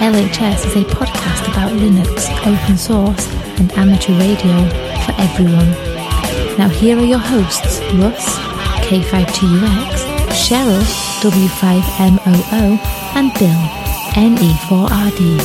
LHS is a podcast about Linux, open source, and amateur radio for everyone. Now, here are your hosts Russ, K5TUX, Cheryl, W5MOO, and Bill, NE4RD.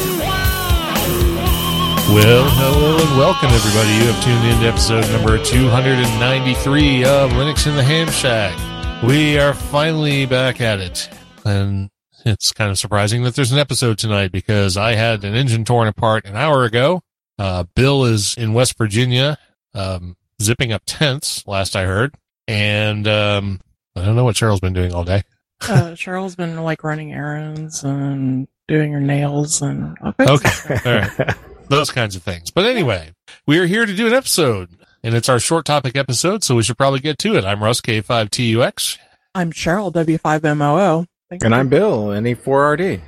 Well, hello and welcome, everybody. You have tuned in to episode number 293 of Linux in the Ham Shack. We are finally back at it. And it's kind of surprising that there's an episode tonight because I had an engine torn apart an hour ago. Uh, Bill is in West Virginia, um, zipping up tents, last I heard. And um, I don't know what Cheryl's been doing all day. Uh, Cheryl's been like running errands and doing her nails and Okay. All right. Those kinds of things. But anyway, we are here to do an episode, and it's our short topic episode, so we should probably get to it. I'm Russ K5TUX. I'm Cheryl W5MOO. Thank And you. I'm Bill, E NE4RD.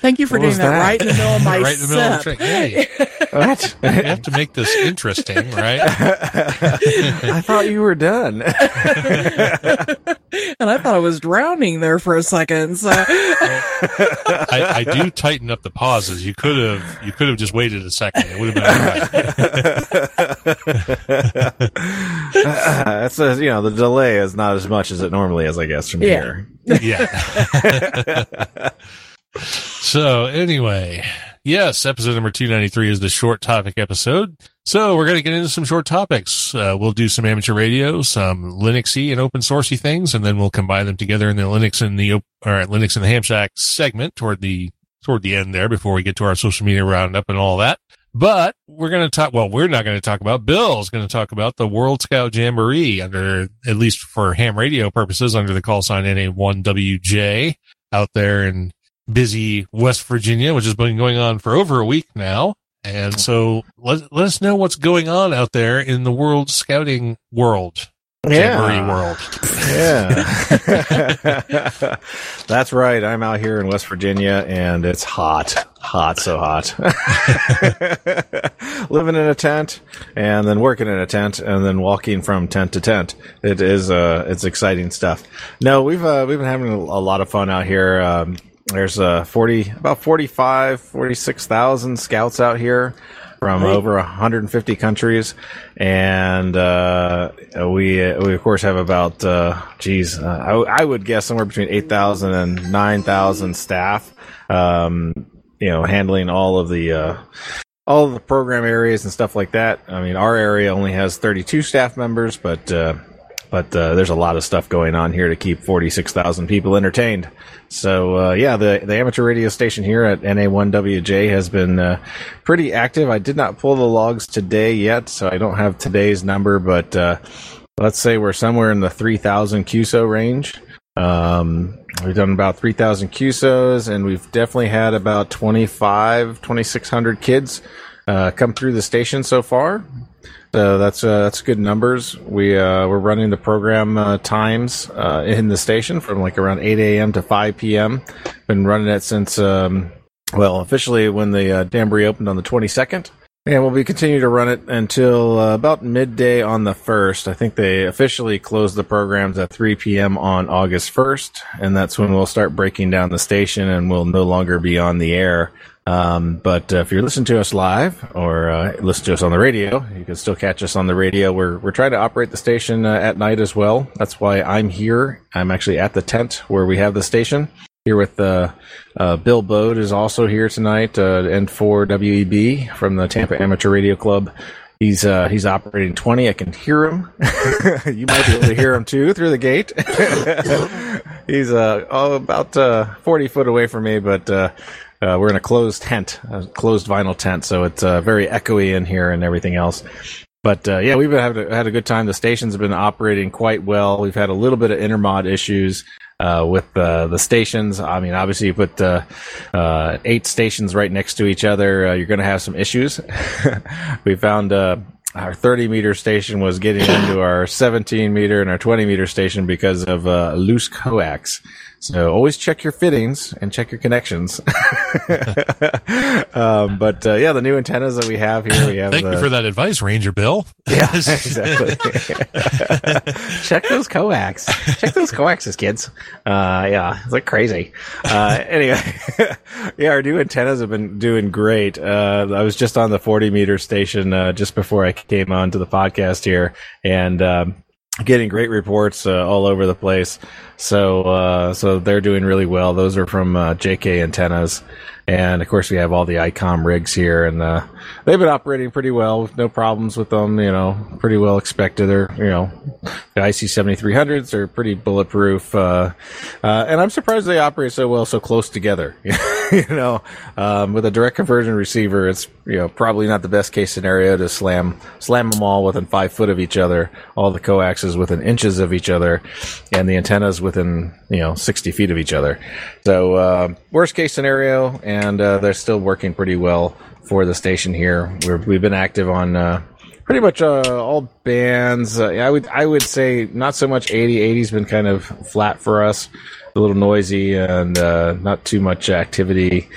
Thank you for What doing that, that? right in the middle of my Right in the middle of the Hey. What? We have to make this interesting, right? I thought you were done. and I thought I was drowning there for a second. So I, I do tighten up the pauses. You could have you could have just waited a second. It would have been all right. That's a, you know the delay is not as much as it normally is, I guess, from Yeah. here. Yeah. so anyway, yes, episode number 293 is the short topic episode. So we're going to get into some short topics. Uh, we'll do some amateur radio, some Linuxy and open sourcey things, and then we'll combine them together in the Linux and the, or Linux and the Ham Shack segment toward the, toward the end there before we get to our social media roundup and all that. But we're going to talk, well, we're not going to talk about, Bill's going to talk about the World Scout Jamboree under, at least for ham radio purposes, under the call sign NA1WJ out there in busy West Virginia, which has been going on for over a week now. And so let, let us know what's going on out there in the world scouting world, Jamboree world. Yeah. That's right. I'm out here in West Virginia and it's hot. Hot, so hot. Living in a tent and then working in a tent and then walking from tent to tent. It is, uh, it's exciting stuff. No, we've, uh, we've been having a, a lot of fun out here. Um, there's, uh, 40, about 45, 46,000 scouts out here from over 150 countries, and uh, we we of course have about uh, geez, uh, I, I would guess somewhere between 8,000 and 9,000 staff, um, you know, handling all of the uh, all of the program areas and stuff like that. I mean, our area only has 32 staff members, but uh, but uh, there's a lot of stuff going on here to keep 46,000 people entertained. So uh, yeah, the the amateur radio station here at NA1WJ has been uh, pretty active. I did not pull the logs today yet, so I don't have today's number, but uh, let's say we're somewhere in the 3,000 QSO range. Um, we've done about 3,000 QSOs, and we've definitely had about 25, 2,600 kids uh, come through the station so far. So that's uh, that's good numbers. We uh, we're running the program uh, times uh, in the station from like around 8 a.m. to 5 p.m. Been running it since um, well officially when the uh, Jamboree opened on the 22nd, and we'll be continuing to run it until uh, about midday on the first. I think they officially closed the programs at 3 p.m. on August 1st, and that's when we'll start breaking down the station and we'll no longer be on the air. Um, but uh, if you're listening to us live or uh, listen to us on the radio, you can still catch us on the radio. We're we're trying to operate the station uh, at night as well. That's why I'm here. I'm actually at the tent where we have the station. Here with uh, uh, Bill Bode is also here tonight. Uh, N4 WEB from the Tampa Amateur Radio Club. He's uh, he's operating 20. I can hear him. you might be able to hear him too through the gate. he's uh, oh, about uh, 40 foot away from me, but uh, we're in a closed tent, a closed vinyl tent, so it's uh, very echoey in here and everything else. But uh, yeah, we've been having, had a good time. The stations have been operating quite well. We've had a little bit of intermod issues. uh, with uh, the stations. I mean, obviously, you put uh, uh, eight stations right next to each other, uh, you're going to have some issues. we found our 30 meter station was getting into our 17 meter and our 20 meter station because of loose coax. So always check your fittings and check your connections. um, but uh, yeah, the new antennas that we have here, we have. Thank the, you for that advice, Ranger Bill. Yeah, exactly. Check those coax. Check those coaxes, kids. Uh, yeah, it's like crazy. Uh, anyway, yeah, our new antennas have been doing great. Uh, I was just on the 40 meter station uh, just before I came on to the podcast here, and um, getting great reports uh, all over the place. So, uh, so they're doing really well. Those are from uh, JK antennas, and of course we have all the ICOM rigs here, and uh, they've been operating pretty well, with no problems with them. You know, pretty well expected. They're you know, the IC seventy three hundreds are pretty bulletproof, uh, uh, and I'm surprised they operate so well, so close together. you know, um, with a direct conversion receiver, it's you know probably not the best case scenario to slam slam them all within five foot of each other, all the coaxes within inches of each other, and the antennas within you know 60 feet of each other. So uh, worst case scenario, and uh, they're still working pretty well for the station here. We're, we've been active on. Uh, Pretty much uh, all bands. Uh, I would I would say not so much 80. 80's been kind of flat for us, a little noisy and uh, not too much activity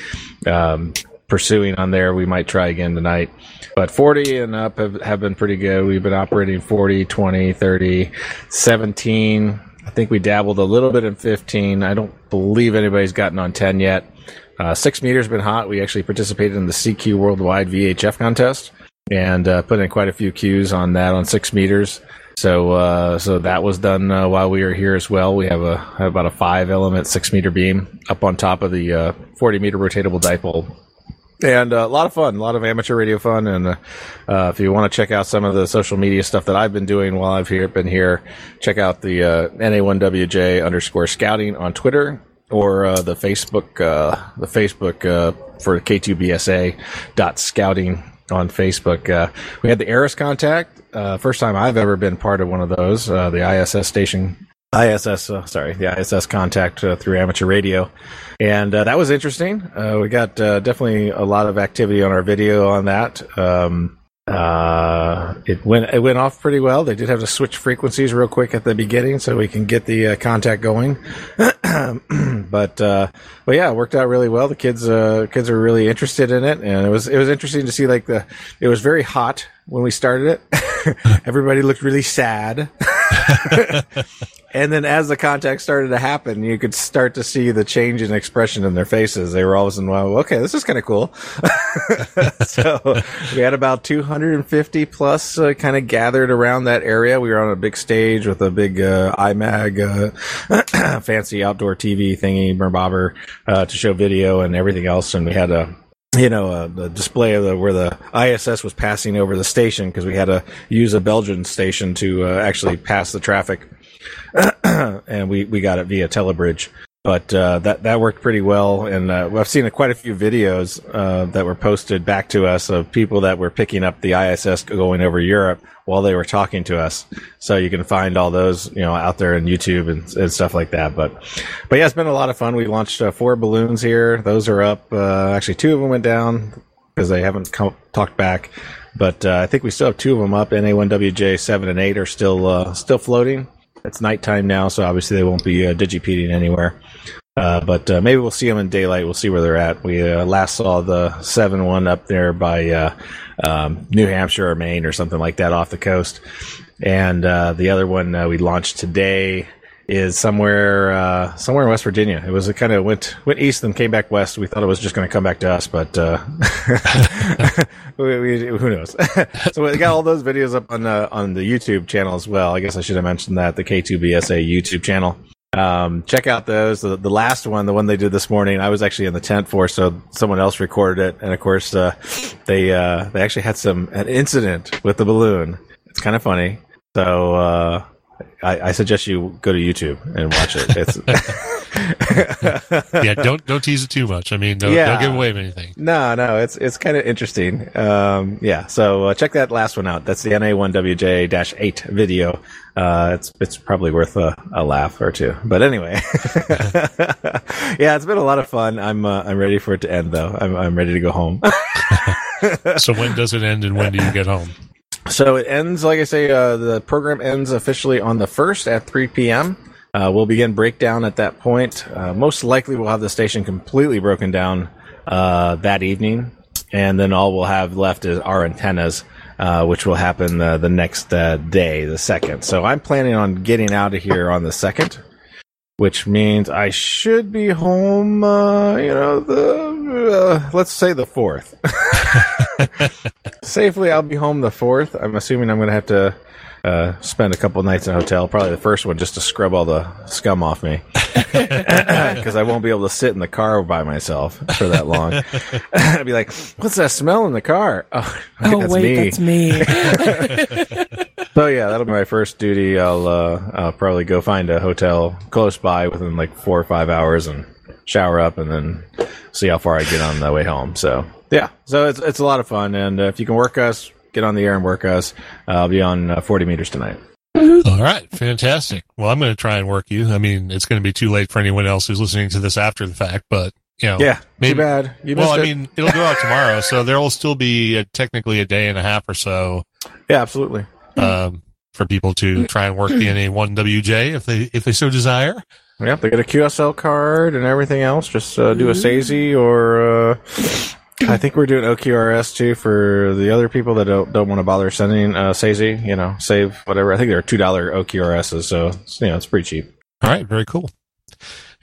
um, pursuing on there. We might try again tonight. But 40 and up have, have been pretty good. We've been operating 40, 20, 30, 17. I think we dabbled a little bit in 15. I don't believe anybody's gotten on 10 yet. Uh, six meters been hot. We actually participated in the CQ Worldwide VHF contest and uh, put in quite a few cues on that on six meters. So uh, so that was done uh, while we were here as well. We have a have about a five element six meter beam up on top of the uh, 40 meter rotatable dipole and uh, a lot of fun, a lot of amateur radio fun. And uh, uh, if you want to check out some of the social media stuff that I've been doing while I've here, been here, check out the uh, NA1WJ underscore scouting on Twitter or uh, the Facebook, uh, the Facebook uh, for K2BSA dot scouting on Facebook. We had the ARISS contact. Uh, first time I've ever been part of one of those. Uh, the ISS station, ISS, uh, sorry, the ISS contact uh, through amateur radio, and uh, that was interesting. Uh, we got definitely a lot of activity on our video on that. Um, it went it went off pretty well. They did have to switch frequencies real quick at the beginning so we can get the contact going. but uh, but yeah, it worked out really well. The kids uh, kids are really interested in it, and it was it was interesting to see like the it was very hot when we started it. Everybody looked really sad. and then as the contact started to happen, you could start to see the change in expression in their faces. They were all of a sudden, wow, okay, this is kind of cool. so we had about 250 plus uh, kind of gathered around that area. We were on a big stage with a big uh, iMag, uh, fancy outdoor TV thingy, bobber, uh, to show video and everything else. And we had a you know, uh, the display of the, where the ISS was passing over the station because we had to use a Belgian station to uh, actually pass the traffic, and we, we got it via Telebridge. But uh, that that worked pretty well, and uh, I've seen quite a few videos uh, that were posted back to us of people that were picking up the ISS going over Europe while they were talking to us. So you can find all those, you know, out there on YouTube and, and stuff like that. But, but yeah, it's been a lot of fun. We launched uh, four balloons here. Those are up. Uh, actually, two of them went down because they haven't come, talked back. But uh, I think we still have two of them up. NA1WJ seven and eight are still still floating. It's nighttime now, so obviously they won't be uh, digipeating anywhere. Uh, but uh, maybe we'll see them in daylight. We'll see where they're at. We uh, last saw the seven one up there by uh, um, New Hampshire or Maine or something like that off the coast, and uh, the other one uh, we launched today is somewhere somewhere in West Virginia. It was a kind of went went east and came back west. We thought it was just going to come back to us, but we, we, who knows? so we got all those videos up on uh, on the YouTube channel as well. I guess I should have mentioned that the K2BSA YouTube channel. Um, check out those. The, the, last one, the one they did this morning, I was actually in the tent for, so someone else recorded it. And of course, uh, they, uh, they actually had some, an incident with the balloon. It's kind of funny. So, uh, I, I suggest you go to YouTube and watch it. It's yeah, don't don't tease it too much. I mean, don't, Yeah. don't give away anything. no, no, it's it's kind of interesting. Um, yeah, so uh, check that last one out. That's the NA1WJ-8 video. Uh, it's it's probably worth a, a laugh or two. But anyway, yeah, it's been a lot of fun. I'm uh, I'm ready for it to end though. I'm I'm ready to go home. So when does it end, and when do you get home? So it ends, like I say, uh, the program ends officially on the 1st at 3 p.m. Uh, we'll begin breakdown at that point. Uh, most likely we'll have the station completely broken down uh, that evening. And then all we'll have left is our antennas, uh, which will happen uh, the next day, the 2nd. So I'm planning on getting out of here on the 2nd, which means I should be home, you know, the, uh, let's say the 4th. Safely, I'll be home the fourth. I'm assuming I'm going to have to uh, spend a couple nights in a hotel. Probably the first one just to scrub all the scum off me, because I won't be able to sit in the car by myself for that long. I'd be like, "What's that smell in the car?" Oh, Oh that's wait, me. that's me. So yeah, that'll be my first duty. I'll uh, I'll probably go find a hotel close by within like four or five hours and shower up, and then see how far I get on the way home. So yeah, so it's it's a lot of fun, and uh, if you can work us, get on the air and work us. Uh, I'll be on uh, forty meters tonight. All right, fantastic. Well, I'm going to try and work you. I mean, it's going to be too late for anyone else who's listening to this after the fact, but you know, Yeah, maybe- too bad. You well, I it. mean, it'll go out tomorrow, so there will still be a, technically a day and a half or so yeah, absolutely. um, for people to try and work the NA1WJ if they if they so desire. Yep, they get a QSL card and everything else. Just uh, do a SASE or uh, I think we're doing OQRS too for the other people that don't don't want to bother sending uh. You know, save whatever. I think they're two dollar OQRSs, so it's, you know it's pretty cheap. All right, very cool.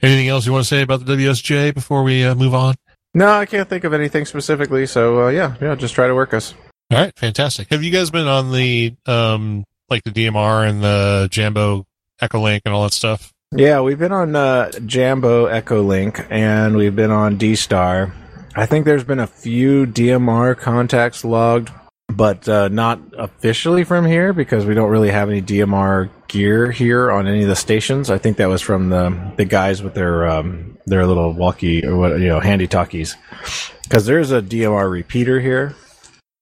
Anything else you want to say about the WSJ before we uh, move on? No, I can't think of anything specifically. So uh, yeah, yeah, just try to work us. All right, fantastic. Have you guys been on the um like the DMR and the Jambo Echolink and all that stuff? Yeah, we've been on uh, Jambo Echo Link and we've been on D Star. I think there's been a few DMR contacts logged, but uh, not officially from here because we don't really have any DMR gear here on any of the stations. I think that was from the the guys with their um, their little walkie or what you know handy talkies. Because there's a DMR repeater here,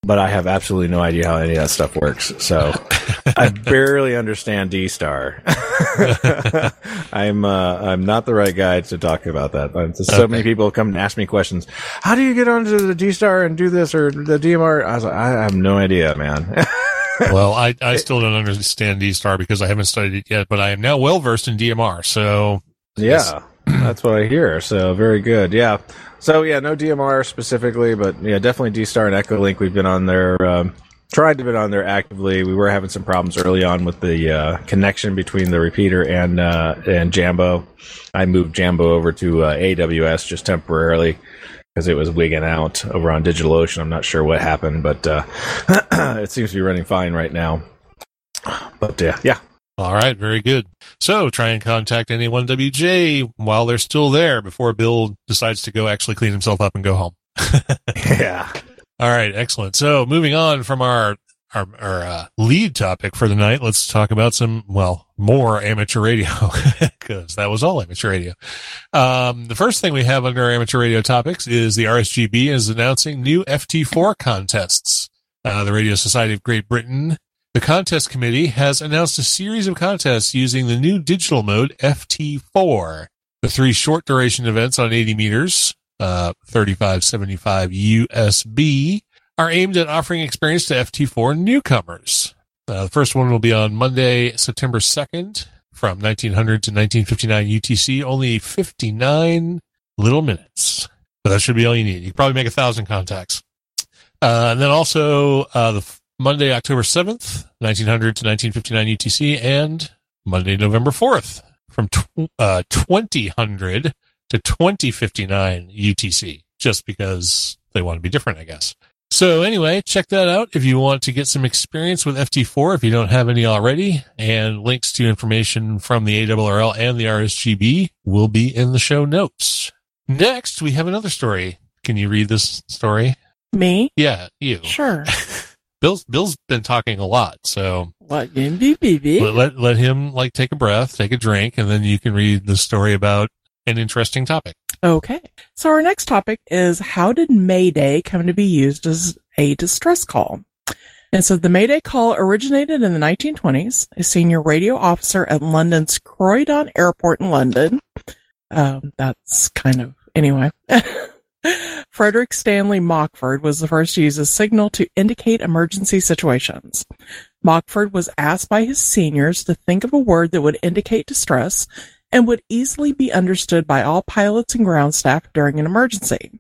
but I have absolutely no idea how any of that stuff works. So I barely understand D Star. I'm uh, I'm not the right guy to talk about that. So Okay. many people come and ask me questions. How do you get onto the D Star and do this or the DMR? I was like, I have no idea, man. well, I, I still don't understand D Star because I haven't studied it yet, but I am now well versed in DMR. So yeah, that's what I hear. So very good. Yeah. So yeah, no DMR specifically, but yeah, definitely D Star and Echo Link. We've been on there. Um, tried to be on there actively. We were having some problems early on with the uh, connection between the repeater and uh, and Jambo. I moved Jambo over to uh, AWS just temporarily because it was wigging out over on DigitalOcean. I'm not sure what happened, but uh, it seems to be running fine right now. But uh, yeah, All right, very good. So try and contact anyone-WJ while they're still there before Bill decides to go actually clean himself up and go home. yeah, All right, excellent. So moving on from our our, our uh, lead topic for the night, let's talk about some well more amateur radio because that was all amateur radio. Um, the first thing we have under amateur radio topics is the RSGB is announcing new FT4 contests. Uh, the Radio Society of Great Britain, the contest committee has announced a series of contests using the new digital mode FT4. The three short duration events on 80 meters, uh, 3575 USB are aimed at offering experience to FT4 newcomers. Uh, the first one will be on Monday, September 2nd from 1900 to 1959 UTC, only 59 little minutes. So that should be all you need. You probably make a thousand contacts. Uh, and then also, uh, the Monday, October 7th, 1900 to 1959 UTC and Monday, November 4th from tw- uh, 2000 to 2059 UTC, just because they want to be different, I guess. So anyway, check that out if you want to get some experience with FT4 if you don't have any already. And links to information from the ARRL and the RSGB will be in the show notes. Next, we have another story. Can you read this story? Me? Yeah, you. Sure. Bill's Bill's been talking a lot, so What? Let, let let him like take a breath, take a drink, and then you can read the story about an interesting topic. Okay. So our next topic is how did Mayday come to be used as a distress call? And so the Mayday call originated in the 1920s. A senior radio officer at London's Croydon Airport in London. Um, that's kind of, anyway. Frederick Stanley Mockford was the first to use a signal to indicate emergency situations. Mockford was asked by his seniors to think of a word that would indicate distress and would easily be understood by all pilots and ground staff during an emergency.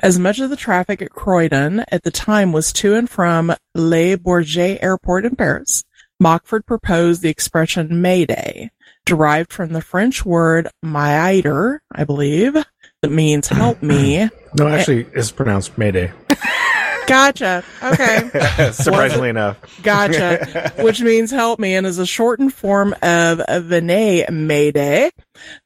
As much of the traffic at Croydon at the time was to and from Le Bourget Airport in Paris, Mockford proposed the expression Mayday, derived from the French word Maider, I believe, that means help me. No, actually, it's pronounced Mayday. Gotcha. Okay. Surprisingly enough. Gotcha. Which means help me and is a shortened form of Venez Mayday,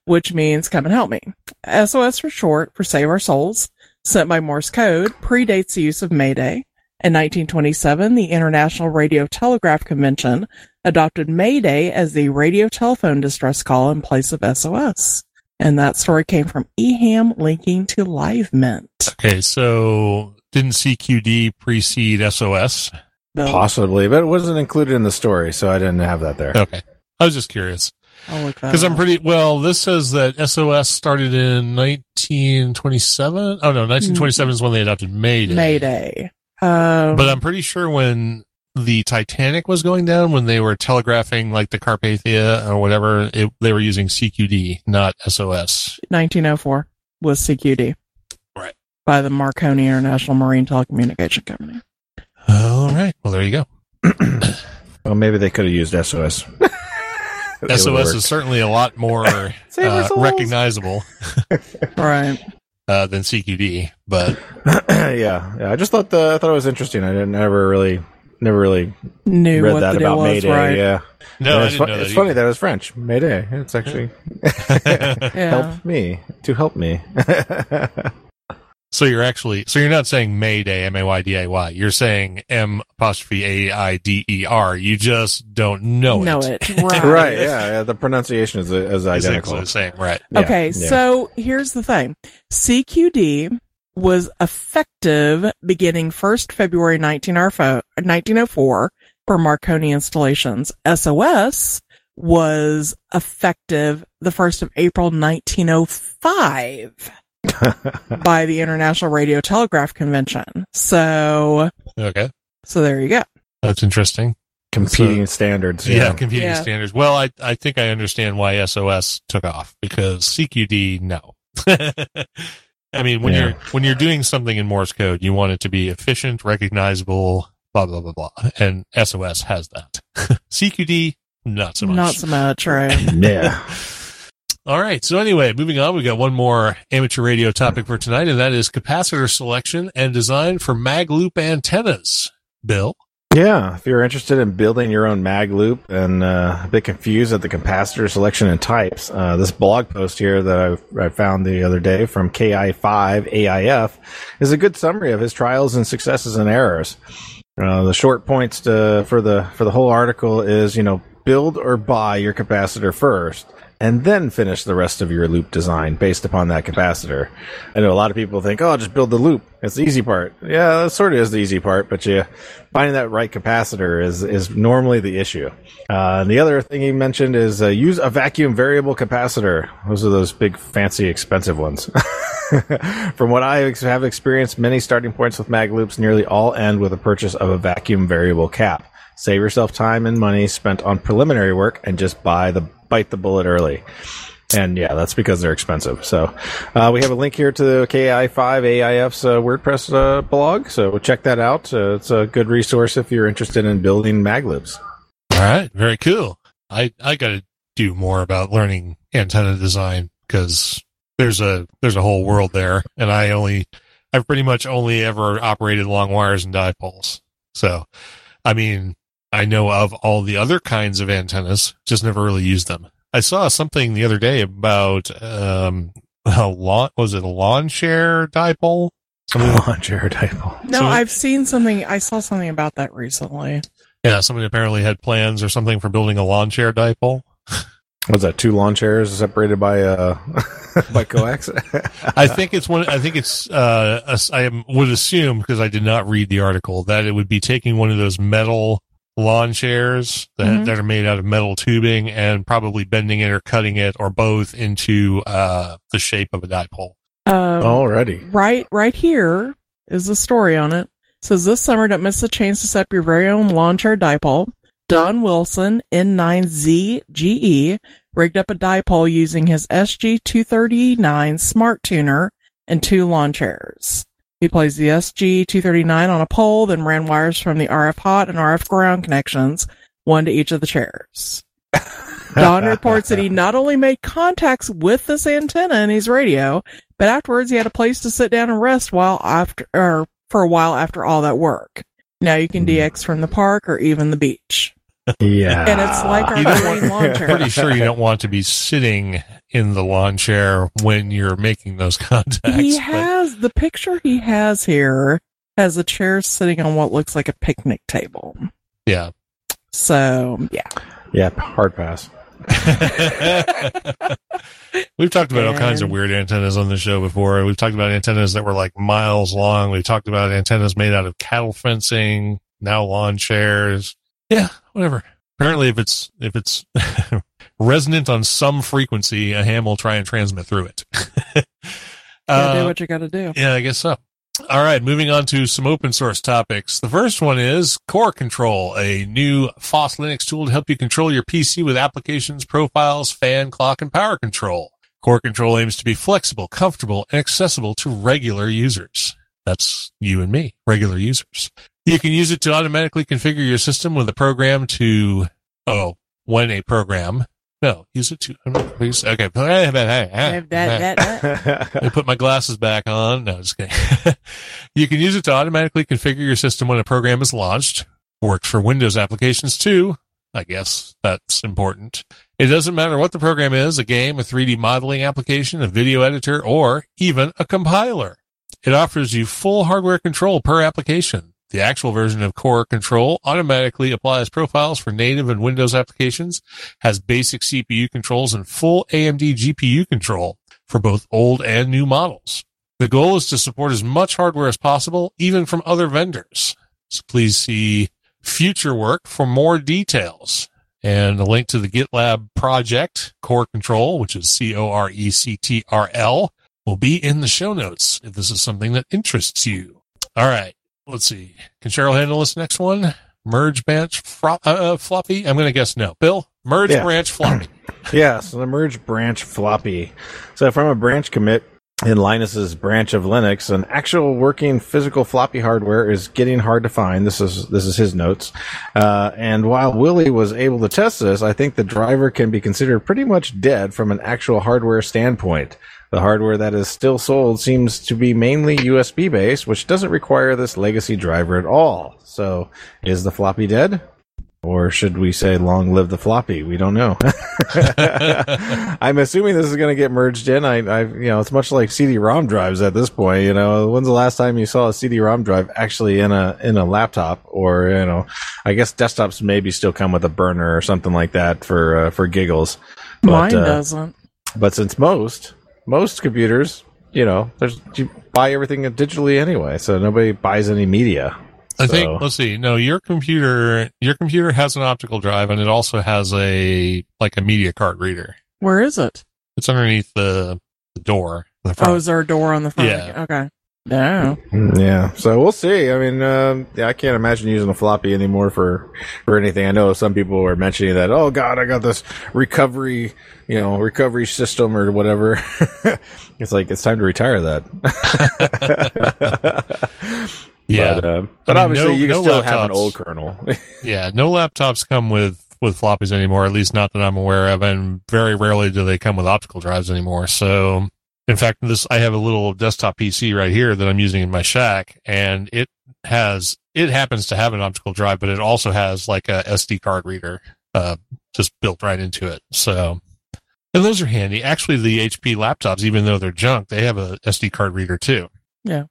which means come and help me. SOS for short for Save Our Souls, sent by Morse code, predates the use of Mayday. In 1927, the International Radio Telegraph Convention adopted Mayday as the radio telephone distress call in place of SOS. And that story came from EHAM linking to Live Mint. Okay, so didn't CQD precede SOS? Bill, Possibly, but it wasn't included in the story, so I didn't have that there. Okay, I was just curious I'll look that because I'm pretty well. This says that SOS started in 1927. Oh no, 1927 is when they adopted Mayday. Mayday. Um, But I'm pretty sure when the Titanic was going down, when they were telegraphing like the Carpathia or whatever, it, they were using CQD, not SOS. 1904 was CQD. Right. By the Marconi International Marine Telecommunication Company. All right. Well, there you go. Well, maybe they could have used SOS. SOS is certainly a lot more uh, recognizable Right. uh, than CQD, but yeah, yeah. I just thought the I thought it was interesting. I didn't ever really, never really Knew read what that the deal about was, Mayday. right? Yeah, no, it's, fu- it's funny that it was French. Mayday. It's actually Yeah. help me to help me. So you're actually, so you're not saying Mayday, M-A-Y-D-A-Y. You're saying M apostrophe A-I-D-E-R. You just don't know, know it. it. Right. right? Yeah, yeah. The pronunciation is is It's identical. actually the same, right? Yeah, Okay, yeah. so here's the thing. CQD was effective beginning 1st February 1904 1904 for Marconi installations. SOS was effective the 1st of April 1905 by the International Radio Telegraph Convention. So, Okay. so there you go. That's interesting. competing standards. Yeah, Yeah, competing Yeah. standards. Well, I, I think I understand why SOS took off because CQD, no. I mean, when Yeah. you're, when you're doing something in Morse code, you want it to be efficient, recognizable, blah, blah, blah, blah. And SOS has that. CQD, not so much. Not so much, right? yeah. All right. So anyway, moving on, we've got one more amateur radio topic for tonight, and that is capacitor selection and design for mag loop antennas. Bill. Yeah, if you're interested in building your own mag loop and uh, a bit confused at the capacitor selection and types, uh, this blog post here that I, I found the other day from KI5 AIF is a good summary of his trials and successes and errors. Uh, the short points to, for the for the whole article is you know build or buy your capacitor first and then finish the rest of your loop design based upon that capacitor. I know a lot of people think, oh, just build the loop. It's the easy part. Yeah, that sort of is the easy part, but yeah, finding that right capacitor is, is normally the issue. Uh, and the other thing he mentioned is uh, use a vacuum variable capacitor. Those are those big, fancy, expensive ones. From what I have experienced, many starting points with mag loops nearly all end with a purchase of a vacuum variable cap. Save yourself time and money spent on preliminary work and just buy the bite the bullet early. And yeah, that's because they're expensive. So uh, we have a link here to the KI5 AIF's uh, WordPress uh, blog. So check that out. Uh, it's a good resource if you're interested in building mag loops. All right. Very cool. I, I got to do more about learning antenna design because there's a, there's a whole world there. And I only, I've pretty much only ever operated long wires and dipoles. So, I mean, I know of all the other kinds of antennas, just never really used them. I saw something the other day about, um, a lawn, was it a lawn share dipole? Something, lawn chair dipole. No, So- I've seen something. I saw something about that recently. yeah, somebody apparently had plans or something for building a lawn chair dipole. What's that? Two lawn chairs separated by uh by coax. I think it's one. I think it's. Uh, a- I am- would assume because I did not read the article that it would be taking one of those metal lawn chairs that, Mhm. that are made out of metal tubing and probably bending it or cutting it or both into uh, the shape of a dipole. Um, Already. right, right here is the story on it. It says this summer, don't miss the chance to set up your very own lawn chair dipole. Don Wilson, N9ZGE, E, rigged up a dipole using his SG239 Smart Tuner and two lawn chairs. He plays the SG239 on a pole, then ran wires from the RF hot and RF ground connections, one to each of the chairs. Don reports that he not only made contacts with this antenna in his radio, but afterwards he had a place to sit down and rest while after or for a while after all that work. Now you can Hmm. DX from the park or even the beach. Yeah. And it's like our You don't green lawn chair. Pretty sure you don't want to be sitting in the lawn chair when you're making those contacts. He but- has the picture he has here has a chair sitting on what looks like a picnic table. yeah. So yeah. Yeah, Hard pass. We've talked about all kinds of weird antennas on the show before. We've talked about antennas that were like miles long. We've talked about antennas made out of cattle fencing, now lawn chairs. Yeah, whatever. Apparently if it's if it's resonant on some frequency, a ham will try and transmit through it. Uh, do what you gotta do. yeah, I guess so. All right, moving on to some open source topics. The first one is Core Control, a new FOSS Linux tool to help you control your PC with applications, profiles, fan, clock, and power control. Core Control aims to be flexible, comfortable, and accessible to regular users. That's you and me, regular users. You can use it to automatically configure your system with a program to, oh, when a program, no, use it to, please, okay. Let me eh, eh, eh, put my glasses back on. No, just kidding. you can use it to automatically configure your system when a program is launched. Works for Windows applications too. I guess that's important. It doesn't matter what the program is, a game, a 3D modeling application, a video editor, or even a compiler. It offers you full hardware control per application. The actual version of Core Control automatically applies profiles for native and Windows applications, has basic CPU controls and full AMD GPU control for both old and new models. The goal is to support as much hardware as possible, even from other vendors. So please see future work for more details. And a link to the GitLab project, Core Control, which is C-O-R-E-C-T-R-L, will be in the show notes if this is something that interests you. All right. Let's see. Can Cheryl handle this next one? Merge branch fro- uh, floppy? I'm going to guess no. Bill, merge Yeah. branch floppy. Yeah, so the merge branch floppy. So from a branch commit in Linus's branch of Linux, an actual working physical floppy hardware is getting hard to find. This is this is his notes. Uh, and while Willy was able to test this, I think the driver can be considered pretty much dead from an actual hardware standpoint. The hardware that is still sold seems to be mainly USB based, which doesn't require this legacy driver at all. So, is the floppy dead? Or should we say long live the floppy? We don't know. I'm assuming this is going to get merged in. I, I, you know, it's much like CD-ROM drives at this point. You know, when's the last time you saw a CD-ROM drive actually in a in a laptop? Or you know, I guess desktops maybe still come with a burner or something like that for uh, for giggles. But, Mine uh, doesn't. But since most most computers, you know, there's you buy everything digitally anyway, so nobody buys any media. I So- think let's see. No, your computer your computer has an optical drive and it also has a like a media card reader. Where is it? It's underneath the, the door the oh, front. Oh, is there a door on the front? Yeah. Okay. No. Mm, Yeah, so we'll see. I mean, um, yeah, I can't imagine using a floppy anymore for for anything. I know some people were mentioning that. Oh God, I got this recovery, you know, recovery system or whatever. it's like it's time to retire that. yeah, but, uh, but I mean, obviously no- you can no still have an old kernel. yeah. No laptops come with with floppies anymore. At least not that I'm aware of, and very rarely do they come with optical drives anymore. So, in fact, this I have a little desktop PC right here that I'm using in my shack, and it has it happens to have an optical drive, but it also has like a SD card reader uh, just built right into it. So. And those are handy. Actually, the HP laptops, even though they're junk, they have a SD card reader too. Yeah.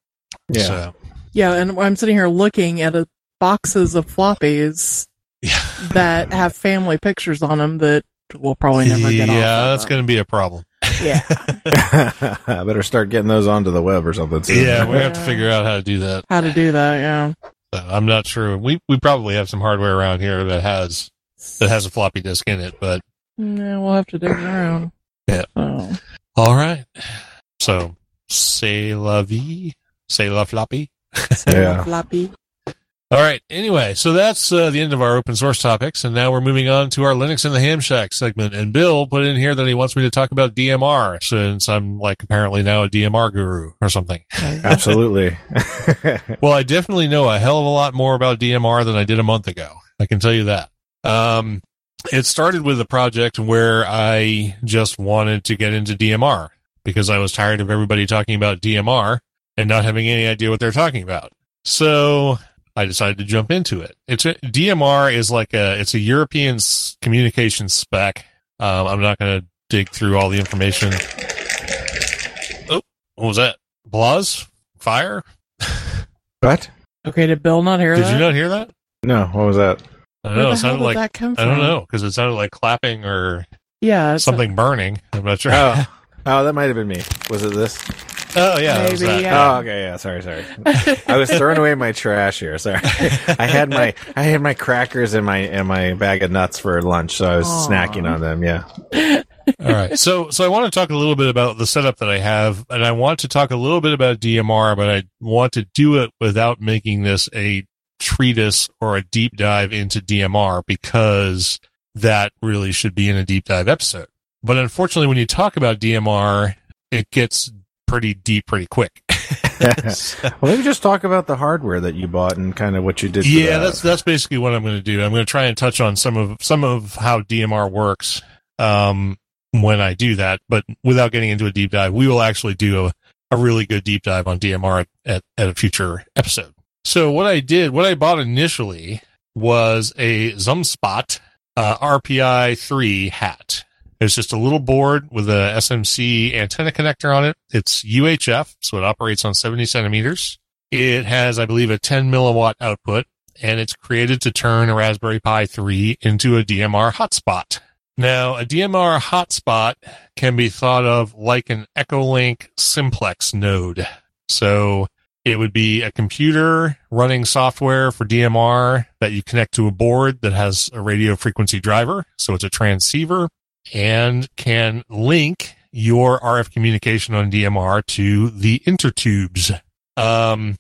Yeah. So, Yeah, and I'm sitting here looking at a boxes of floppies yeah. that have family pictures on them that we'll probably never get off. yeah, of that's them. going to be a problem. Yeah. I better start getting those onto the web or something. soon. Yeah, we have to figure out how to do that. How to do that? Yeah. So I'm not sure. We we probably have some hardware around here that has that has a floppy disk in it, but Yeah, we'll have to dig around. Yeah. So, all right. So say la vie, say la floppy. Yeah. floppy. All right. Anyway, so that's uh, the end of our open source topics, and now we're moving on to our Linux in the Ham Shack segment. And Bill put in here that he wants me to talk about DMR, since I'm like apparently now a DMR guru or something. Absolutely. Well, I definitely know a hell of a lot more about DMR than I did a month ago. I can tell you that. Um, it started with a project where I just wanted to get into DMR because I was tired of everybody talking about DMR and not having any idea what they're talking about. So I decided to jump into it. It's a, DMR is like a it's a European communication spec. Um, I'm not going to dig through all the information. Oh, what was that? Blaz? Fire? what? Okay, did Bill not hear Did that? you not hear that? No, what was that? I don't Where know. It sounded like that come I don't know because it sounded like clapping or Yeah, it's something burning. I'm not sure. Oh, oh, that might have been me. Was it this? Oh yeah, Maybe, yeah. Oh, okay, yeah. Sorry, sorry. I was throwing away my trash here. Sorry, I had my I had my crackers in my in my bag of nuts for lunch, so I was Aw. snacking on them. Yeah. All right. So so I want to talk a little bit about the setup that I have, and I want to talk a little bit about DMR, but I want to do it without making this a treatise or a deep dive into DMR because that really should be in a deep dive episode. But unfortunately, when you talk about DMR, it gets pretty deep pretty quick. well, maybe just talk about the hardware that you bought and kind of what you did. yeah that. that's that's basically what i'm going to do i'm going to try and touch on some of some of how dmr works um when i do that but without getting into a deep dive we will actually do a, a really good deep dive on dmr at, at, at a future episode so what i did what i bought initially was a zumspot uh, rpi 3 hat it's just a little board with a smc antenna connector on it it's uhf so it operates on 70 centimeters it has, I believe, a 10 milliwatt output, and it's created to turn a Raspberry Pi 3 into a DMR hotspot. Now, a DMR hotspot can be thought of like an Echolink simplex node. So it would be a computer running software for DMR that you connect to a board that has a radio frequency driver. So it's a transceiver and can link your RF communication on DMR to the intertubes. Um,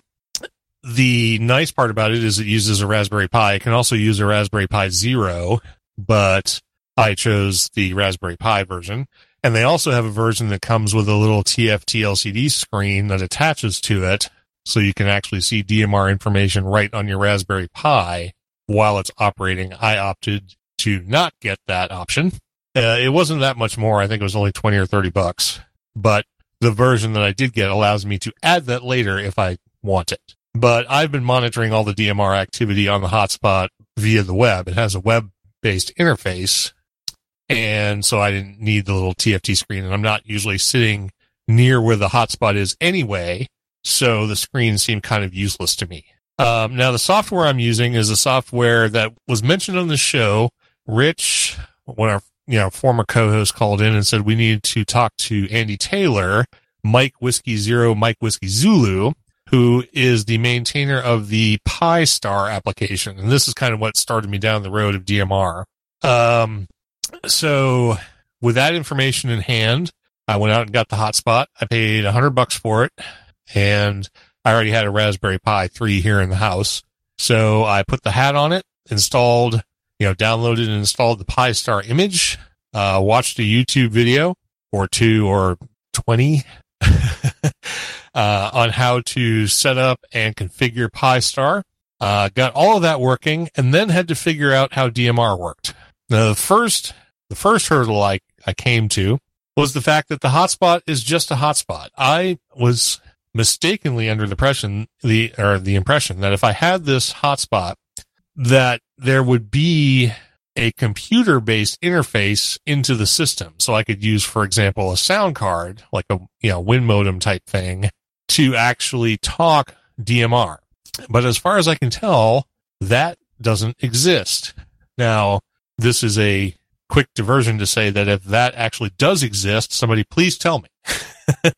the nice part about it is it uses a Raspberry Pi. It can also use a Raspberry Pi Zero, but I chose the Raspberry Pi version. And they also have a version that comes with a little TFT LCD screen that attaches to it. So you can actually see DMR information right on your Raspberry Pi while it's operating. I opted to not get that option. Uh, it wasn't that much more. I think it was only 20 or 30 bucks, but the version that I did get allows me to add that later if I want it. But I've been monitoring all the DMR activity on the hotspot via the web. It has a web based interface. And so I didn't need the little TFT screen and I'm not usually sitting near where the hotspot is anyway. So the screen seemed kind of useless to me. Um, now the software I'm using is a software that was mentioned on the show. Rich, of our you know, former co-host called in and said we need to talk to Andy Taylor, Mike Whiskey Zero, Mike Whiskey Zulu, who is the maintainer of the Pi Star application. And this is kind of what started me down the road of DMR. Um, so with that information in hand, I went out and got the hotspot. I paid a hundred bucks for it and I already had a Raspberry Pi 3 here in the house. So I put the hat on it, installed, you know, downloaded and installed the Pi Star image, uh, watched a YouTube video or two or 20 uh, on how to set up and configure Pi Star. Uh, got all of that working and then had to figure out how DMR worked. Now, the first, the first hurdle I, I came to was the fact that the hotspot is just a hotspot. I was mistakenly under the impression, the, or the impression that if I had this hotspot, that there would be a computer based interface into the system. So I could use, for example, a sound card, like a, you know, win modem type thing to actually talk DMR. But as far as I can tell, that doesn't exist. Now, this is a quick diversion to say that if that actually does exist, somebody please tell me.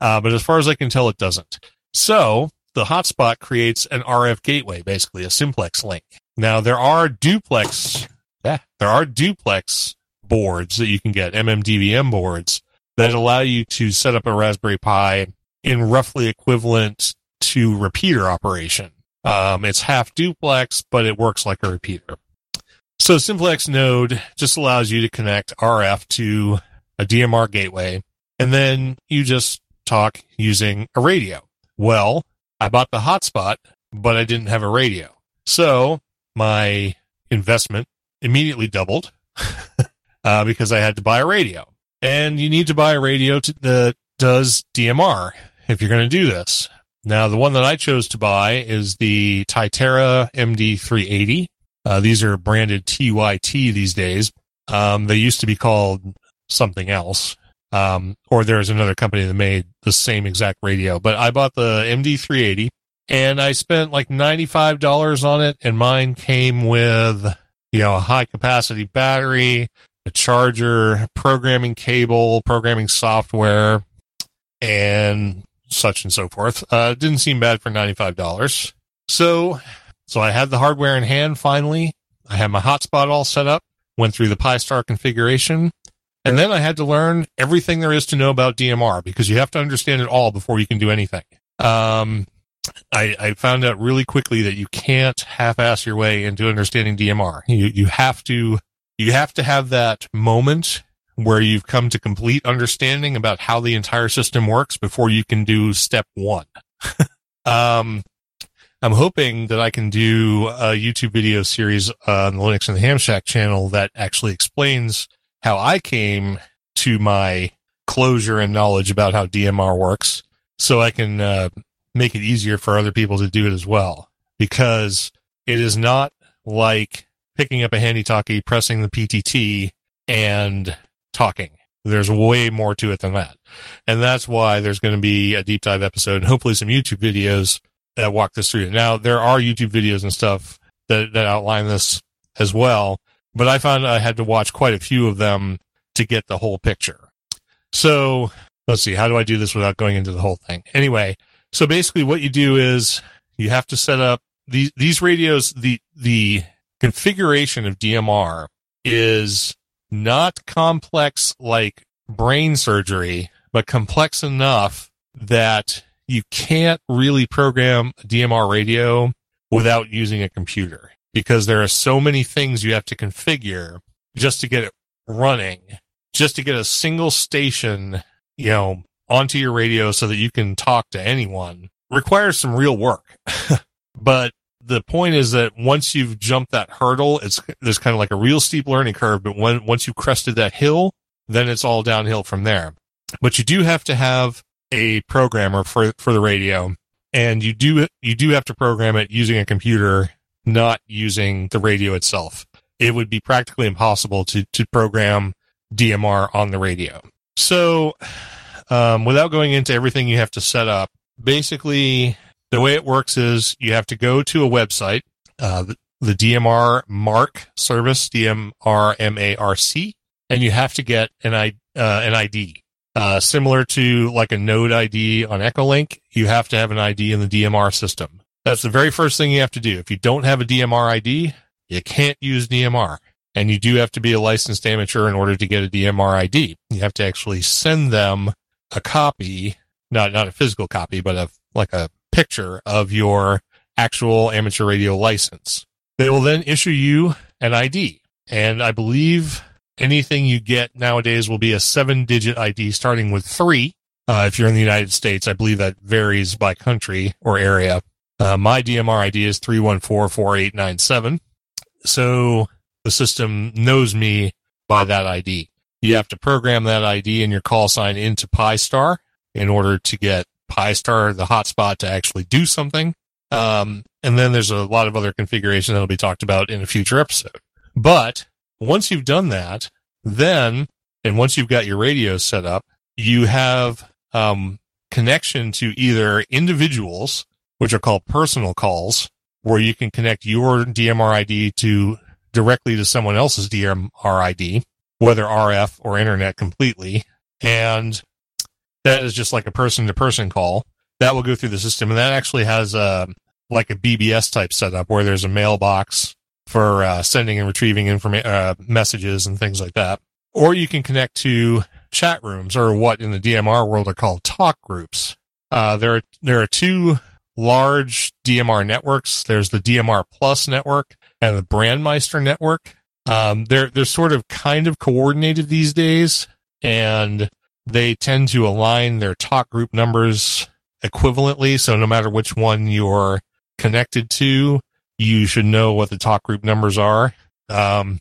uh, but as far as I can tell, it doesn't. So the hotspot creates an RF gateway, basically a simplex link. Now there are duplex, yeah, there are duplex boards that you can get, MMDVM boards that allow you to set up a Raspberry Pi in roughly equivalent to repeater operation. Um, it's half duplex, but it works like a repeater. So simplex node just allows you to connect RF to a DMR gateway, and then you just talk using a radio. Well, I bought the hotspot, but I didn't have a radio. So my investment immediately doubled uh, because I had to buy a radio. And you need to buy a radio to, that does DMR if you're going to do this. Now, the one that I chose to buy is the Tytera MD380. Uh, these are branded TYT these days. Um, they used to be called something else. Um, or there's another company that made the same exact radio, but I bought the MD380 and I spent like $95 on it and mine came with, you know, a high capacity battery, a charger, programming cable, programming software, and such and so forth. Uh, didn't seem bad for $95. So, so I had the hardware in hand finally. I had my hotspot all set up, went through the Pi-Star configuration, and then I had to learn everything there is to know about DMR because you have to understand it all before you can do anything. Um, I, I found out really quickly that you can't half-ass your way into understanding DMR. You, you have to, you have to have that moment where you've come to complete understanding about how the entire system works before you can do step one. um, I'm hoping that I can do a YouTube video series on the Linux and the Ham Shack channel that actually explains how I came to my closure and knowledge about how DMR works so I can uh, make it easier for other people to do it as well. Because it is not like picking up a handy talkie, pressing the PTT, and talking. There's way more to it than that. And that's why there's going to be a deep dive episode and hopefully some YouTube videos that walk this through. Now, there are YouTube videos and stuff that, that outline this as well, but I found I had to watch quite a few of them to get the whole picture. So let's see, how do I do this without going into the whole thing? Anyway, so basically what you do is you have to set up these, these radios, the, the configuration of DMR is not complex like brain surgery, but complex enough that you can't really program a DMR radio without using a computer because there are so many things you have to configure just to get it running, just to get a single station, you know, onto your radio so that you can talk to anyone requires some real work. but the point is that once you've jumped that hurdle, it's there's kind of like a real steep learning curve. But when once you've crested that hill, then it's all downhill from there. But you do have to have a programmer for for the radio, and you do you do have to program it using a computer, not using the radio itself. It would be practically impossible to to program DMR on the radio. So, um, without going into everything you have to set up, basically the way it works is you have to go to a website, uh, the, the DMR-MARC service, DMR M A R C, and you have to get an, I, uh, an ID. Uh, similar to like a node ID on Echolink, you have to have an ID in the DMR system. That's the very first thing you have to do. If you don't have a DMR ID, you can't use DMR. And you do have to be a licensed amateur in order to get a DMR ID. You have to actually send them a copy, not, not a physical copy, but a, like a picture of your actual amateur radio license. They will then issue you an ID. And I believe anything you get nowadays will be a seven digit ID starting with three. Uh, if you're in the United States, I believe that varies by country or area. Uh, my DMR ID is 3144897. So the system knows me by that ID. You have to program that ID and your call sign into Pi-Star in order to get Pi-Star, the hotspot to actually do something. Um, and then there's a lot of other configuration that'll be talked about in a future episode. But once you've done that, then, and once you've got your radio set up, you have, um, connection to either individuals which are called personal calls, where you can connect your DMR ID to directly to someone else's DMR ID, whether RF or internet completely. And that is just like a person to person call that will go through the system. And that actually has a, like a BBS type setup where there's a mailbox for uh, sending and retrieving informa- uh, messages and things like that. Or you can connect to chat rooms or what in the DMR world are called talk groups. Uh, there are, there are two large DMR networks. There's the DMR Plus network and the Brandmeister network. Um, they're, they're sort of kind of coordinated these days and they tend to align their talk group numbers equivalently. So no matter which one you're connected to, you should know what the talk group numbers are. Um,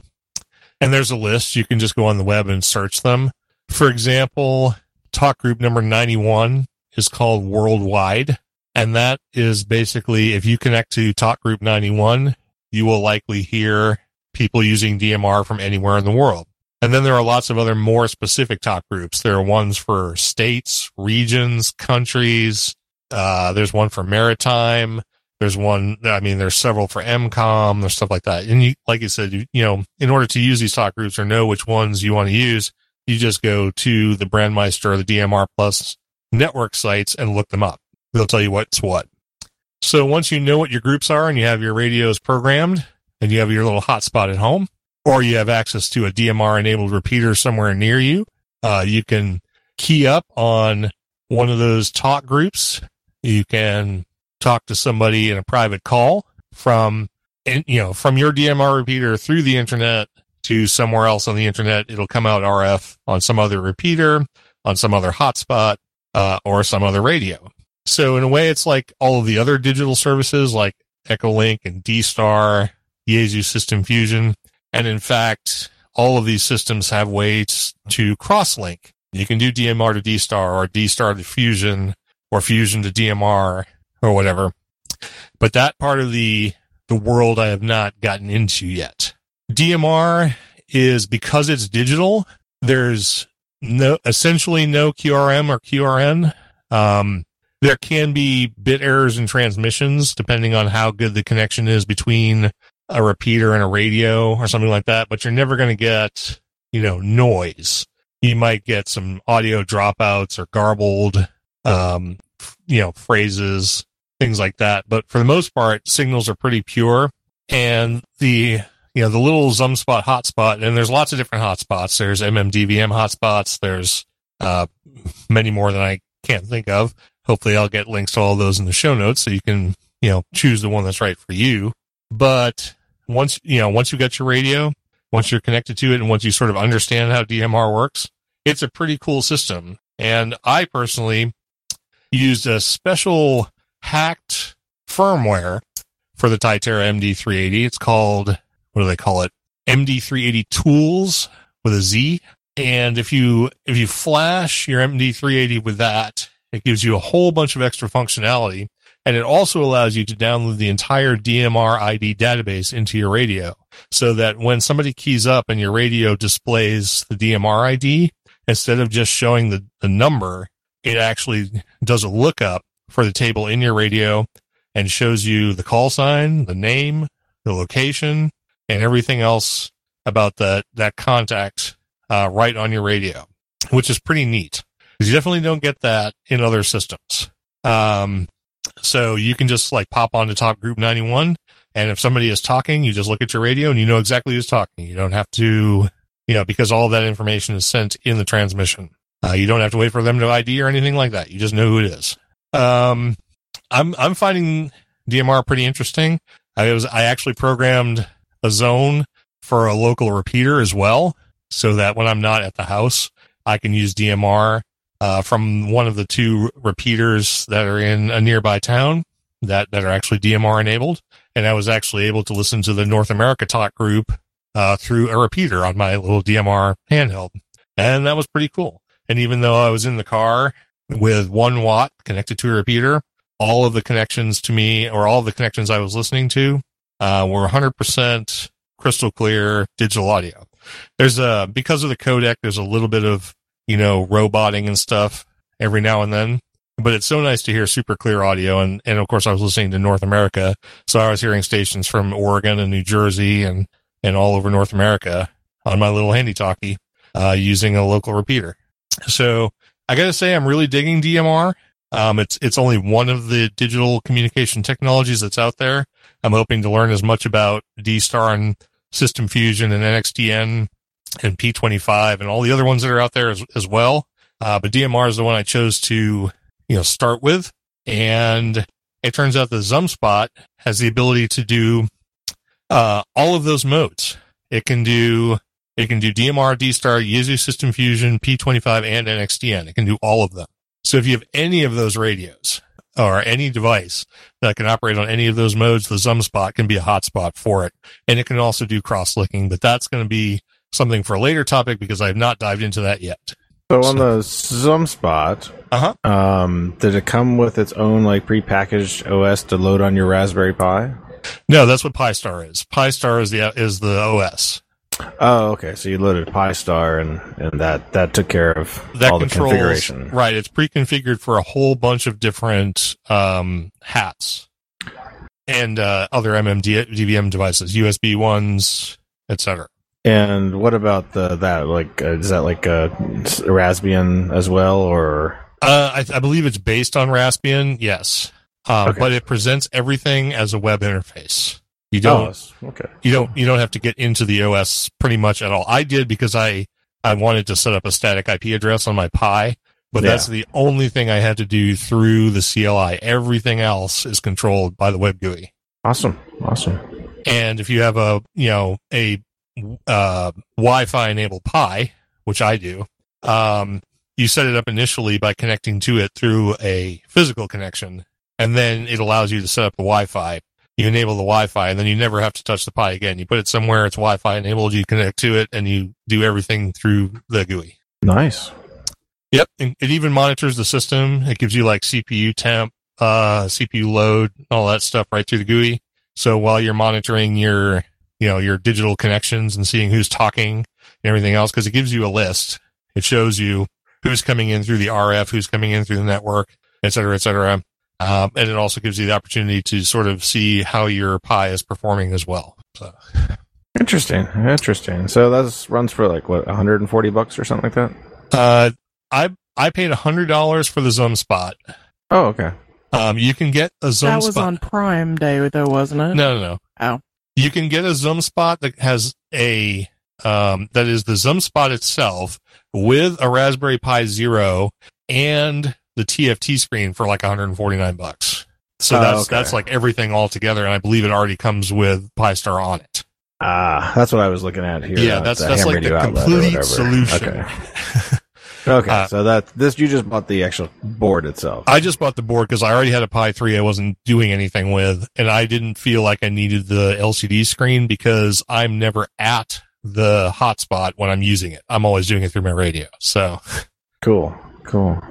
and there's a list. You can just go on the web and search them. For example, talk group number 91 is called worldwide. And that is basically if you connect to talk group 91, you will likely hear people using DMR from anywhere in the world. And then there are lots of other more specific talk groups. There are ones for states, regions, countries. Uh, there's one for maritime. There's one, I mean, there's several for EMCOMM. there's stuff like that. And you, like you said, you, you know, in order to use these talk groups or know which ones you want to use, you just go to the Brandmeister or the DMR Plus network sites and look them up. They'll tell you what's what. So once you know what your groups are and you have your radios programmed and you have your little hotspot at home, or you have access to a DMR enabled repeater somewhere near you, uh, you can key up on one of those talk groups. You can talk to somebody in a private call from, you know, from your DMR repeater through the internet to somewhere else on the internet. It'll come out RF on some other repeater, on some other hotspot, uh, or some other radio. So in a way, it's like all of the other digital services like Echolink and D-Star, Yaesu System Fusion. And in fact, all of these systems have ways to cross-link. You can do DMR to D-Star or D-Star to Fusion or Fusion to DMR or whatever. But that part of the, the world I have not gotten into yet. DMR is because it's digital, there's no, essentially no QRM or QRN. Um, there can be bit errors in transmissions depending on how good the connection is between a repeater and a radio or something like that, but you're never going to get, you know, noise. You might get some audio dropouts or garbled, um, you know, phrases, things like that. But for the most part, signals are pretty pure and the, you know, the little Zumspot hotspot, and there's lots of different hotspots. There's MMDVM hotspots. There's, uh, many more than I can't think of. Hopefully I'll get links to all those in the show notes so you can, you know, choose the one that's right for you. But once, you know, once you got your radio, once you're connected to it and once you sort of understand how DMR works, it's a pretty cool system. And I personally used a special hacked firmware for the Tytera MD380. It's called, what do they call it? MD380 tools with a Z. And if you, if you flash your MD380 with that, it gives you a whole bunch of extra functionality and it also allows you to download the entire DMR ID database into your radio so that when somebody keys up and your radio displays the DMR ID, instead of just showing the, the number, it actually does a lookup for the table in your radio and shows you the call sign, the name, the location, and everything else about that, that contact, uh, right on your radio, which is pretty neat you definitely don't get that in other systems. Um, so you can just like pop on to Talk Group 91. And if somebody is talking, you just look at your radio and you know exactly who's talking. You don't have to, you know, because all that information is sent in the transmission. Uh, you don't have to wait for them to ID or anything like that. You just know who it is. Um, I'm, I'm finding DMR pretty interesting. I was, I actually programmed a zone for a local repeater as well. So that when I'm not at the house, I can use DMR uh, from one of the two repeaters that are in a nearby town that, that are actually DMR enabled. And I was actually able to listen to the North America talk group, uh, through a repeater on my little DMR handheld. And that was pretty cool. And even though I was in the car with one watt connected to a repeater, all of the connections to me or all the connections I was listening to, uh, were 100% crystal clear digital audio. There's a, because of the codec, there's a little bit of you know, roboting and stuff every now and then. but it's so nice to hear super clear audio. And, and of course I was listening to North America. So I was hearing stations from Oregon and New Jersey and, and all over North America on my little handy talkie, uh, using a local repeater. So I gotta say, I'm really digging DMR. Um, it's, it's only one of the digital communication technologies that's out there. I'm hoping to learn as much about D-Star and System Fusion and NXDN and P25 and all the other ones that are out there as, as well. Uh, but DMR is the one I chose to, you know, start with. And it turns out the ZumSpot has the ability to do, uh, all of those modes. It can do, it can do DMR, D-Star, Yaesu System Fusion, P25, and NXDN. It can do all of them. So if you have any of those radios or any device that can operate on any of those modes, the ZumSpot can be a hotspot for it. And it can also do cross-linking, but that's going to be something for a later topic because I have not dived into that yet. So on the ZumSpot, Uh-huh. um, did it come with its own like prepackaged OS to load on your Raspberry Pi? No, that's what PiStar is. PiStar is the is the OS Oh, okay. So you loaded PiStar, and and that that took care of that all the configuration. Right, it's pre-configured for a whole bunch of different um, hats and uh, other MMD DVM devices, USB ones, etc. And what about the that like uh, is that like a Raspbian as well, or Uh, I, I believe it's based on Raspbian, yes, um, Okay. but it presents everything as a web interface. You don't Oh, okay. you don't you don't have to get into the OS pretty much at all. I did because I I wanted to set up a static IP address on my Pi, but Yeah. that's the only thing I had to do through the CLI. Everything else is controlled by the web GUI. Awesome, awesome. And if you have a you know a uh, Wi-Fi enabled Pi, which I do, um, you set it up initially by connecting to it through a physical connection, and then it allows you to set up the Wi-Fi. You enable the Wi-Fi, and then you never have to touch the Pi again. You put it somewhere it's Wi-Fi enabled. You connect to it, and you do everything through the GUI. Nice. Yep, and it even monitors the system. It gives you like CPU temp, uh, CPU load, all that stuff right through the GUI. So while you're monitoring your, you know, your digital connections and seeing who's talking and everything else, because it gives you a list. It shows you who's coming in through the RF, who's coming in through the network, et cetera, et cetera. Um, and it also gives you the opportunity to sort of see how your Pi is performing as well. So Interesting. Interesting. So that runs for like what 140 bucks or something like that. Uh, I I paid hundred dollars for the ZumSpot. Oh, okay. Um, you can get a Zoom that was spot. on Prime Day, though, wasn't it? no, no, no. Oh. You can get a ZumSpot that has a um that is the ZumSpot itself with a Raspberry Pi Zero and the TFT screen for like 149 bucks. So Oh, that's okay. that's like everything all together, and I believe it already comes with PiStar on it. Ah, that's what I was looking at here. Yeah, uh, that's that's like the complete solution. Okay. Okay. Uh, so that this you just bought the actual board itself. I just bought the board because I already had a Pi 3 I wasn't doing anything with, and I didn't feel like I needed the LCD screen because I'm never at the hotspot when I'm using it. I'm always doing it through my radio. So, cool. Cool.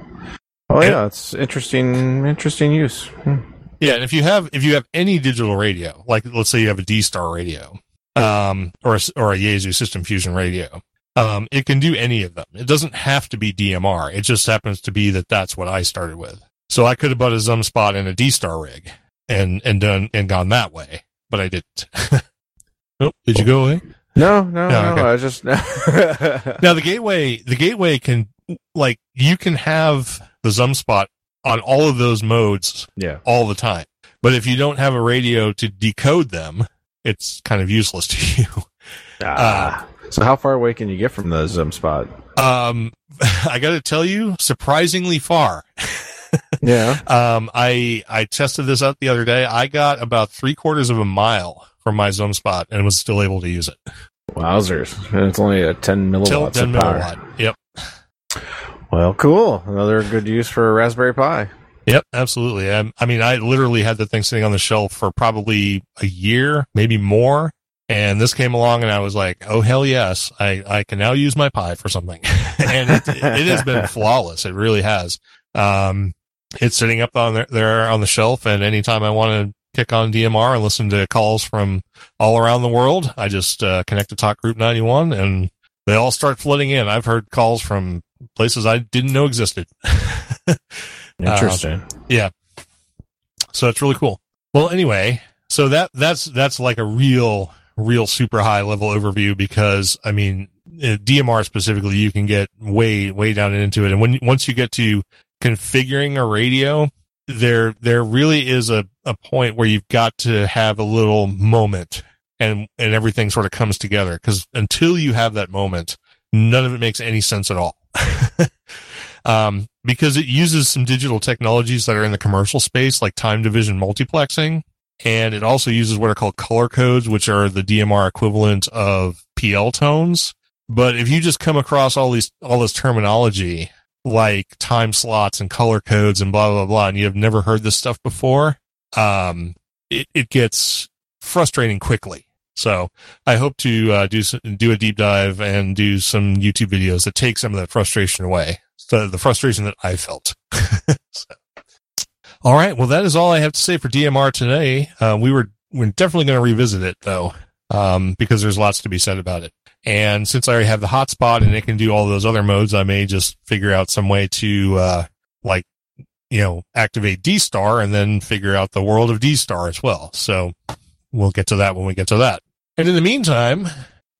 Oh And- yeah, it's interesting. Interesting use. Hmm. yeah, and if you have if you have any digital radio, like let's say you have a D Star radio, um, or a, or a Yaesu System Fusion radio, um, it can do any of them. It doesn't have to be DMR. It just happens to be that that's what I started with. So I could have bought a ZumSpot and a D Star rig and and done and gone that way, but I didn't. oh, did you go away? No, no, No, no. okay. I was just. Now the gateway, the gateway can like you can have the ZumSpot on all of those modes yeah. all the time. But if you don't have a radio to decode them, it's kind of useless to you. Ah. So how far away can you get from the ZumSpot? Um, I got to tell you, surprisingly far. Yeah. Um, I I tested this out the other day. I got about three quarters of a mile from my ZumSpot and was still able to use it. Wowzers! And it's only a 10 Till milliwatts 10 of power. milliwatt. Yep. Well, cool. Another good use for a Raspberry Pi. Yep, absolutely. I, I mean, I literally had the thing sitting on the shelf for probably a year, maybe more. And this came along and I was like, oh, hell yes, I, I can now use my Pi for something. and it, it has been flawless. It really has. Um, it's sitting up on there, there on the shelf. And anytime I want to kick on DMR and listen to calls from all around the world, I just, uh, connect to Talk Group 91 and they all start flooding in. I've heard calls from places I didn't know existed. Interesting. Yeah. So it's really cool. Well, anyway, so that that's that's like a real real super high level overview because I mean uh, DMR specifically you can get way way down into it and when once you get to configuring a radio there there really is a a point where you've got to have a little moment and and everything sort of comes together because until you have that moment none of it makes any sense at all. um, because it uses some digital technologies that are in the commercial space, like time division multiplexing. And it also uses what are called color codes, which are the DMR equivalent of PL tones. But if you just come across all these, all this terminology, like time slots and color codes and blah, blah, blah, and you have never heard this stuff before, um, it, it gets frustrating quickly. So I hope to uh, do some, do a deep dive and do some YouTube videos that take some of that frustration away. The, the frustration that I felt. All right. Well, that is all I have to say for DMR today. Uh, we were we're definitely going to revisit it though, um, because there's lots to be said about it. And since I already have the hotspot and it can do all those other modes, I may just figure out some way to uh, like you know activate D star and then figure out the world of D star as well. So we'll get to that when we get to that. And in the meantime,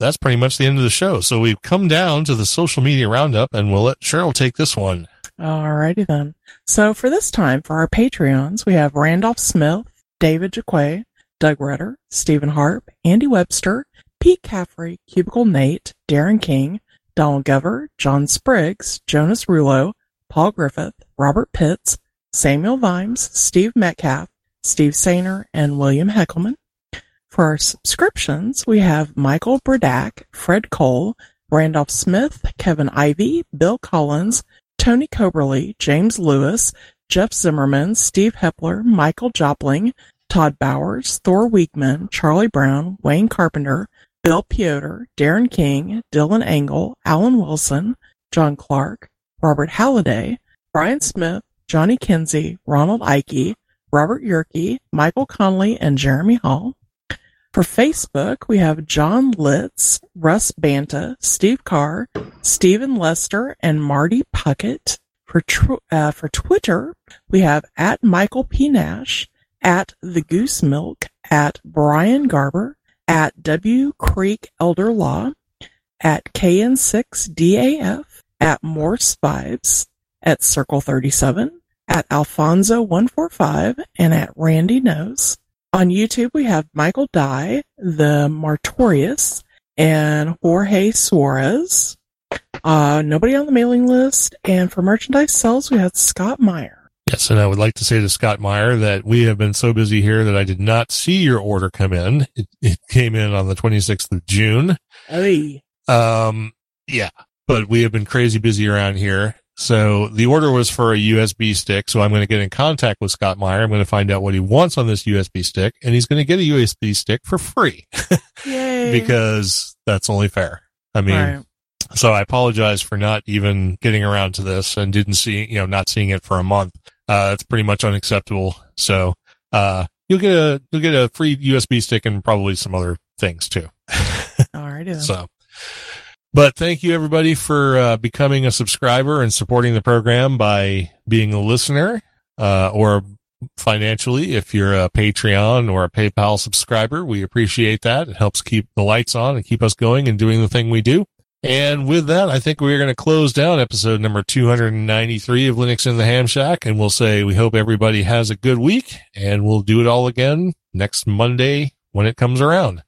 that's pretty much the end of the show. So we've come down to the social media roundup and we'll let Cheryl take this one. Alrighty then. So for this time, for our Patreons, we have Randolph Smith, David Jaquay, Doug Rutter, Stephen Harp, Andy Webster, Pete Caffrey, Cubicle Nate, Darren King, Donald Gover, John Spriggs, Jonas Rulo, Paul Griffith, Robert Pitts, Samuel Vimes, Steve Metcalf, Steve Sainer, and William Heckelman. For our subscriptions, we have Michael Bradak, Fred Cole, Randolph Smith, Kevin Ivy, Bill Collins, Tony Coberly, James Lewis, Jeff Zimmerman, Steve Hepler, Michael Jopling, Todd Bowers, Thor Weekman, Charlie Brown, Wayne Carpenter, Bill Piotr, Darren King, Dylan Engel, Alan Wilson, John Clark, Robert Halliday, Brian Smith, Johnny Kinsey, Ronald Ike, Robert Yerke, Michael Conley, and Jeremy Hall. For Facebook, we have John Litz, Russ Banta, Steve Carr, Stephen Lester, and Marty Puckett. For tr- uh, for Twitter, we have at Michael P. Nash, at The Goose Milk, at Brian Garber, at W Creek Elder Law, at KN6DAF, at Morse Vibes, at Circle 37, at Alfonso145, and at Randy Knows. On YouTube, we have Michael Dye, the Martorius, and Jorge Suarez. Uh, nobody on the mailing list. And for merchandise sales, we had Scott Meyer. Yes, and I would like to say to Scott Meyer that we have been so busy here that I did not see your order come in. It, it came in on the 26th of June. Hey. Um, yeah, but we have been crazy busy around here. So the order was for a USB stick. So I'm going to get in contact with Scott Meyer. I'm going to find out what he wants on this USB stick and he's going to get a USB stick for free Yay. because that's only fair. I mean, Right. so I apologize for not even getting around to this and didn't see, you know, not seeing it for a month. Uh, it's pretty much unacceptable. So, uh, you'll get a, you'll get a free USB stick and probably some other things too. All right. So, but thank you everybody for uh, becoming a subscriber and supporting the program by being a listener, uh, or financially if you're a Patreon or a PayPal subscriber. We appreciate that. It helps keep the lights on and keep us going and doing the thing we do. And with that, I think we're going to close down episode number 293 of Linux in the Ham Shack. And we'll say we hope everybody has a good week and we'll do it all again next Monday when it comes around.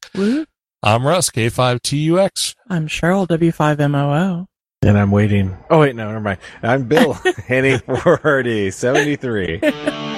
I'm Russ, K5TUX. I'm Cheryl, W5MOO. And I'm waiting. Oh wait, no, never mind. I'm Bill, Henny 40, 73.